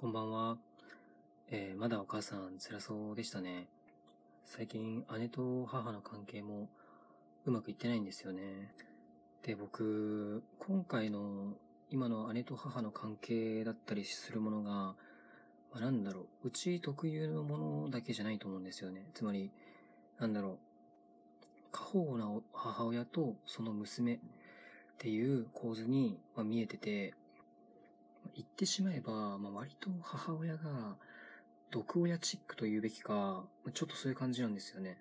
こんばんは。えー、まだお母さん辛そうでしたね。最近姉と母の関係もうまくいってないんですよね。で、僕、今回の今の姉と母の関係だったりするものが、まあ、なんだろう、うち特有のものだけじゃないと思うんですよね。つまり、なんだろう、過保護な母親とその娘っていう構図に、まあ、見えてて、言ってしまえば、まあ、割と母親が毒親チックと言うべきか、ちょっとそういう感じなんですよね。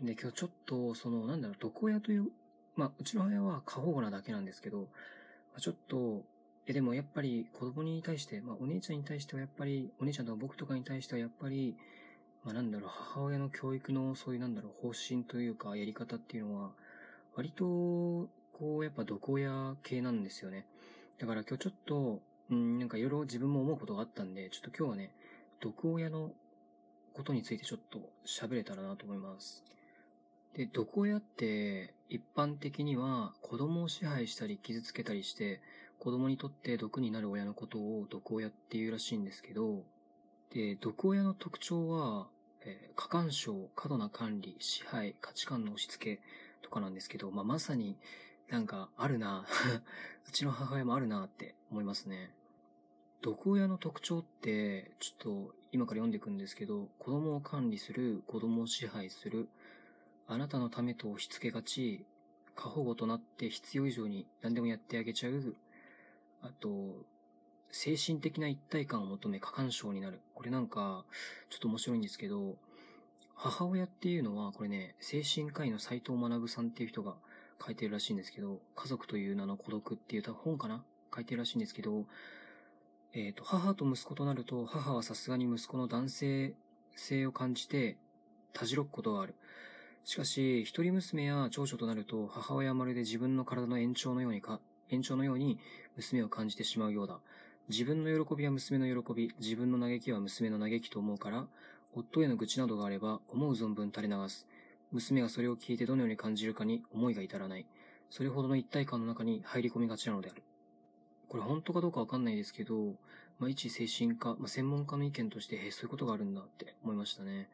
で、今日ちょっと、その、なんだろう、毒親という、まあ、うちの親は過保護なだけなんですけど、まあ、ちょっと、え、でもやっぱり子供に対して、まあ、お姉ちゃんに対してはやっぱり、お姉ちゃんとか僕とかに対してはやっぱり、まあ、なんだろう、母親の教育のそういうなんだろう、方針というか、やり方っていうのは、割と、こう、やっぱ毒親系なんですよね。だから今日ちょっと、うん、なんかいろいろ自分も思うことがあったんで、ちょっと今日はね、毒親のことについてちょっと喋れたらなと思います。で、毒親って一般的には子供を支配したり傷つけたりして子供にとって毒になる親のことを毒親っていうらしいんですけど、で、毒親の特徴は、えー、過干渉、過度な管理、支配、価値観の押し付けとかなんですけど、まあ、まさになんかあるな うちの母親もあるなって思いますね。毒親の特徴って、ちょっと今から読んでいくんですけど、子供を管理する、子供を支配する、あなたのためと押し付けがち、過保護となって必要以上に何でもやってあげちゃう、あと、精神的な一体感を求め過干渉になる。これなんか、ちょっと面白いんですけど、母親っていうのは、これね、精神科医の斎藤学さんっていう人が書いてるらしいんですけど、家族という名の孤独っていう本かな？書いてるらしいんですけど、えっ、ー、と、母と息子となると、母はさすがに息子の男性性を感じて、たじろくことがある。しかし、一人娘や長女となると、母親はまるで自分の体の延長のようにか、延長のように娘を感じてしまうようだ。自分の喜びは娘の喜び、自分の嘆きは娘の嘆きと思うから、夫への愚痴などがあれば、思う存分垂れ流す。娘がそれを聞いてどのように感じるかに思いが至らない。それほどの一体感の中に入り込みがちなのである。これ本当かどうかわかんないですけど、まあ、一精神科、まあ、専門家の意見として、へそういうことがあるんだって思いましたね。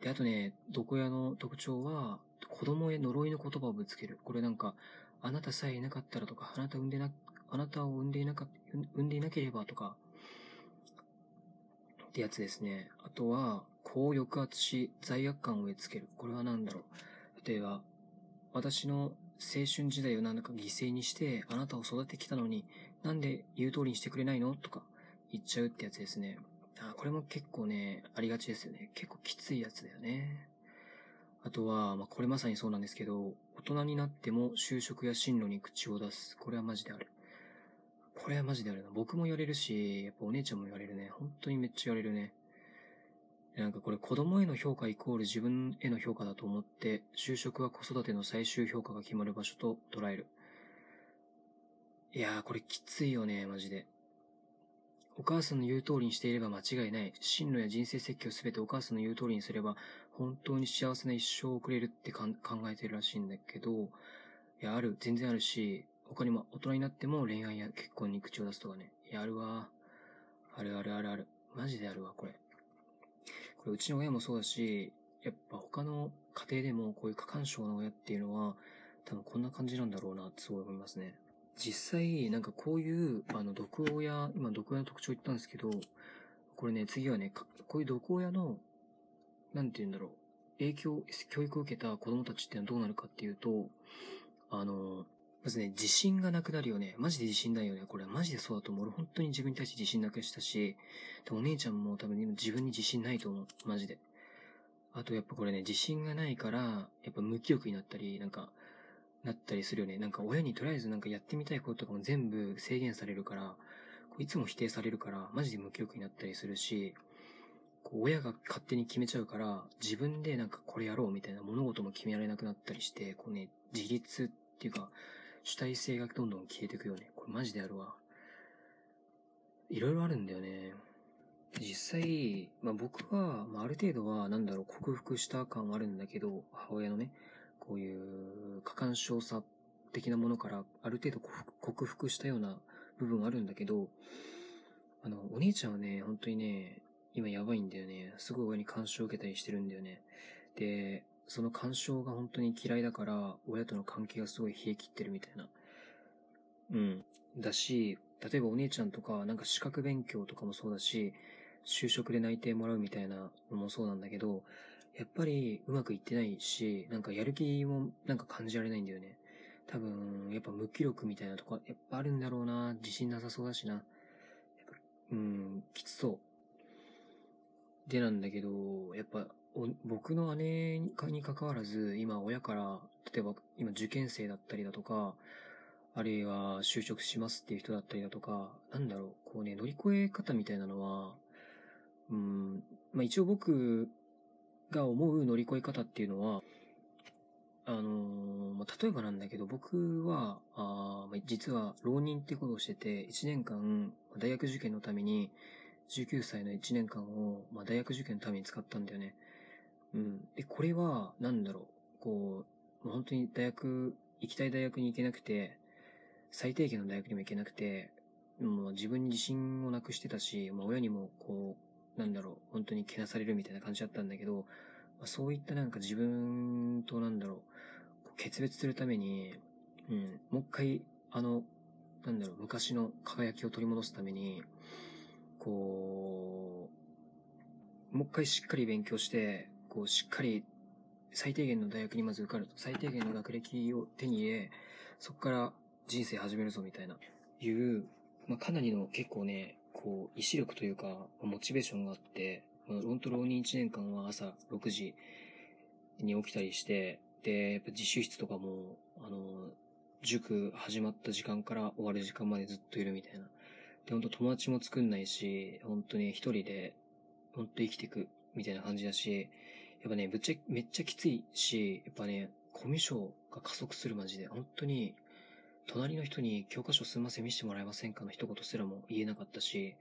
で、あとね、毒親の特徴は、子供へ呪いの言葉をぶつける。これなんか、あなたさえいなかったらとか、あなた産んでな、あなたを産んでいなか、産んでいなければとか、ってやつですね。あとは、子を抑圧し、罪悪感を植え付ける。これは何だろう？例えば、私の青春時代を何だか犠牲にして、あなたを育ててきたのに、なんで言う通りにしてくれないの？とか言っちゃうってやつですね。あこれも結構ね、ありがちですよね。結構きついやつだよね。あとは、まあ、これまさにそうなんですけど、大人になっても就職や進路に口を出す。これはマジである。これはマジであるな。僕も言われるし、やっぱお姉ちゃんも言われるね。本当にめっちゃ言われるね。なんかこれ子供への評価イコール自分への評価だと思って、就職は子育ての最終評価が決まる場所と捉える。いやーこれきついよね、マジで。お母さんの言う通りにしていれば間違いない。進路や人生設計をすべてお母さんの言う通りにすれば、本当に幸せな一生を送れるって考えてるらしいんだけど、いや、ある、全然あるし、他にも大人になっても恋愛や結婚に口を出すとかね。いや、あるわ。あるあるあるある。マジであるわ、これ。これうちの親もそうだし、やっぱ他の家庭でもこういう過干渉の親っていうのは、多分こんな感じなんだろうなってすごい思いますね。実際、なんかこういう、あの、毒親、今毒親の特徴言ったんですけど、これね、次はね、こういう毒親の、なんて言うんだろう、影響、教育を受けた子供たちってのはどうなるかっていうと、あの、まずね、自信がなくなるよね。マジで自信ないよね。これマジでそうだと思う。俺本当に自分に対して自信なくしたし、でもお姉ちゃんも多分自分に自信ないと思う。マジで。あとやっぱこれね、自信がないから、やっぱ無気力になったり、なんか、なったりするよね。なんか親にとりあえずなんかやってみたいこととかも全部制限されるから、いつも否定されるから、マジで無気力になったりするし、こう親が勝手に決めちゃうから、自分でなんかこれやろうみたいな物事も決められなくなったりして、こうね、自立っていうか、主体性がどんどん消えてくよね。これマジであるわ。いろいろあるんだよね。実際、まあ僕は、まあある程度は、なんだろう、克服した感はあるんだけど、母親のね、こういう過干渉さ的なものから、ある程度克服したような部分あるんだけど、あの、お姉ちゃんはね、本当にね、今やばいんだよね。すごい親に干渉を受けたりしてるんだよね。で、その干渉が本当に嫌いだから、親との関係がすごい冷え切ってるみたいな。うん。だし、例えばお姉ちゃんとか、なんか資格勉強とかもそうだし、就職で内定もらうみたいなのもそうなんだけど、やっぱりうまくいってないし、なんかやる気もなんか感じられないんだよね。多分、やっぱ無気力みたいなとこやっぱあるんだろうな。自信なさそうだしな。うん、きつそう。でなんだけど、やっぱ、僕の姉に関わらず、今親から、例えば今受験生だったりだとか、あるいは就職しますっていう人だったりだとか、なんだろう、こうね、乗り越え方みたいなのは、うん、まあ一応僕が思う乗り越え方っていうのは、あの、まあ、例えばなんだけど、僕は、あ実は浪人ってことをしてて、1年間、大学受験のために、19歳の1年間を、まあ、大学受験のために使ったんだよね。うん。で、これは、なんだろう、こう、もう本当に大学、行きたい大学に行けなくて、最低限の大学にも行けなくて、もう自分に自信をなくしてたし、まあ、親にもこう、なんだろう、本当にけなされるみたいな感じだったんだけど、まあ、そういったなんか自分となんだろう、こう、決別するために、うん、もう一回、あの、なんだろう、昔の輝きを取り戻すために、こう、もう一回しっかり勉強して、こう、しっかり最低限の大学にまず受かると、最低限の学歴を手に入れ、そこから人生始めるぞみたいな、いう、まあ、かなりの結構ね、こう、意志力というか、モチベーションがあって、まあ、本当浪人1年間は朝6時に起きたりして、で、やっぱ自習室とかも、あの、塾始まった時間から終わる時間までずっといるみたいな。で、本当友達も作んないし、本当に一人で、本当生きていくみたいな感じだし、やっぱね、ぶっちゃ、めっちゃきついし、やっぱね、コミュ障が加速するマジで、本当に、隣の人に教科書すいません見せてもらえませんかの一言すらも言えなかったし、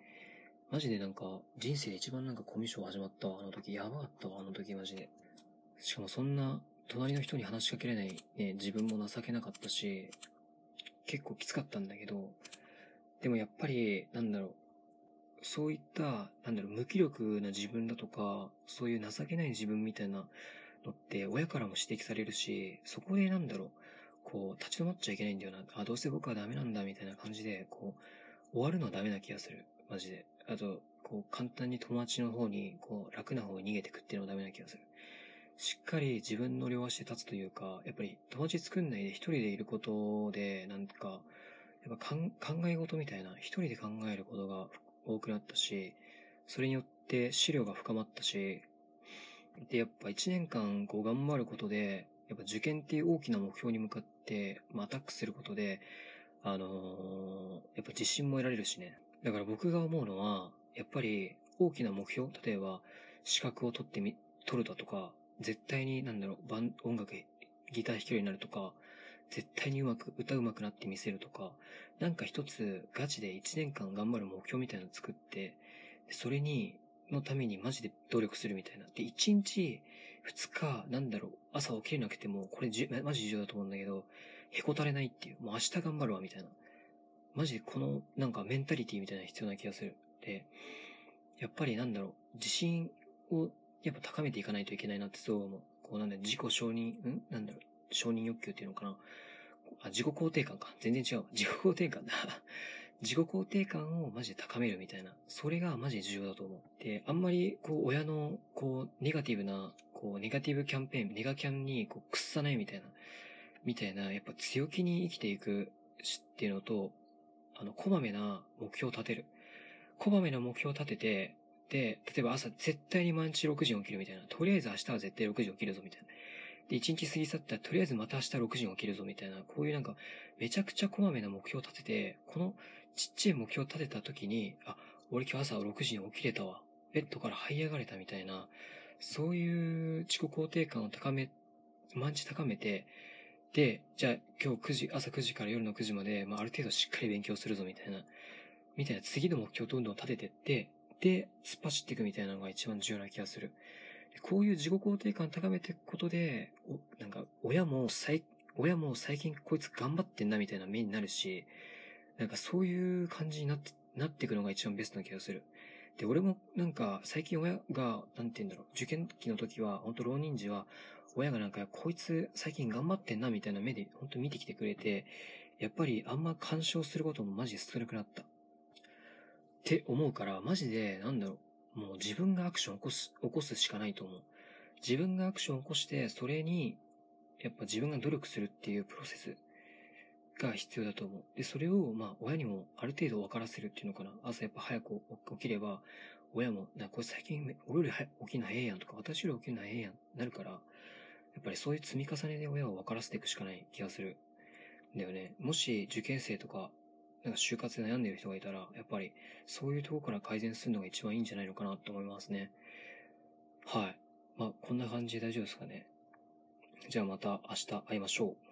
マジでなんか、人生で一番なんかコミュ障始まったわ、あの時。やばかったわ、あの時マジで。しかもそんな、隣の人に話しかけれないね、自分も情けなかったし、結構きつかったんだけど、でもやっぱり、なんだろう、そういった、なんだろう、無気力な自分だとか、そういう情けない自分みたいなのって、親からも指摘されるし、そこでなんだろう、こう、立ち止まっちゃいけないんだよな。あ、どうせ僕はダメなんだ、みたいな感じで、こう、終わるのはダメな気がする。マジで。あと、こう、簡単に友達の方に、こう、楽な方に逃げてくっていうのはダメな気がする。しっかり自分の両足で立つというか、やっぱり友達作んないで一人でいることで、なんか、やっぱ考え事みたいな、一人で考えることが多くなったし、それによって資料が深まったし、で、やっぱ一年間こう頑張ることで、やっぱ受験っていう大きな目標に向かって、まあ、アタックすることで、あのー、やっぱ自信も得られるしね。だから僕が思うのは、やっぱり大きな目標、例えば資格を取ってみ、取るだとか、絶対になんだろう、音楽、ギター弾けるようになるとか、絶対にうまく、歌うまくなってみせるとか、なんか一つガチで一年間頑張る目標みたいなの作って、それに、のためにマジで努力するみたいな。で、一日、二日、なんだろう、朝起きれなくても、これじ、マジ重要だと思うんだけど、へこたれないっていう、もう明日頑張るわ、みたいな。マジでこの、なんかメンタリティみたいな必要な気がする。で、やっぱりなんだろう、自信をやっぱ高めていかないといけないなってすごい思う。こうなんだ自己承認、ん？なんだろう、承認欲求っていうのかな。あ、自己肯定感か。全然違う。自己肯定感だ。自己肯定感をマジで高めるみたいな。それがマジで重要だと思う。で、あんまり、こう、親の、こう、ネガティブな、こう、ネガティブキャンペーン、ネガキャンに、こう、屈さないみたいな、みたいな、やっぱ強気に生きていくっていうのと、あの、こまめな目標を立てる。こまめな目標を立てて、で、例えば朝絶対に毎日6時に起きるみたいな。とりあえず明日は絶対6時起きるぞみたいな。で、1日過ぎ去ったらとりあえずまた明日6時に起きるぞみたいな。こういうなんか、めちゃくちゃこまめな目標を立てて、このちっちゃい目標を立てた時に、あ、俺今日朝6時に起きれたわ。ベッドから這い上がれたみたいな、そういう自己肯定感を高め、毎日高めて、で、じゃあ今日9時、朝9時から夜の9時まで、まあある程度しっかり勉強するぞみたいな、みたいな次の目標をどんどん立ててって、で、突っ走っていくみたいなのが一番重要な気がする。こういう自己肯定感高めていくことで、なんか、親も最、親も最近こいつ頑張ってんなみたいな目になるし、なんかそういう感じになって、なっていくのが一番ベストな気がする。で、俺もなんか最近親が、なんて言うんだろう、受験期の時は、ほんと浪人時は、親がなんか、こいつ最近頑張ってんなみたいな目でほんと見てきてくれて、やっぱりあんま干渉することもマジで少なくなった。って思うから、マジで、なんだろう、もう自分がアクション起こす、起こすしかないと思う。自分がアクションを起こして、それに、やっぱ自分が努力するっていうプロセスが必要だと思う。で、それを、まあ、親にもある程度分からせるっていうのかな。朝やっぱ早く起きれば、親も、な、これ最近俺より起きるの早いやんとか、私より起きるの早いやん、なるから、やっぱりそういう積み重ねで親を分からせていくしかない気がする。だよね。もし受験生とか、なんか就活で悩んでる人がいたら、やっぱりそういうところから改善するのが一番いいんじゃないのかなと思いますね。はい。まあ、こんな感じで大丈夫ですかね。じゃあまた明日会いましょう。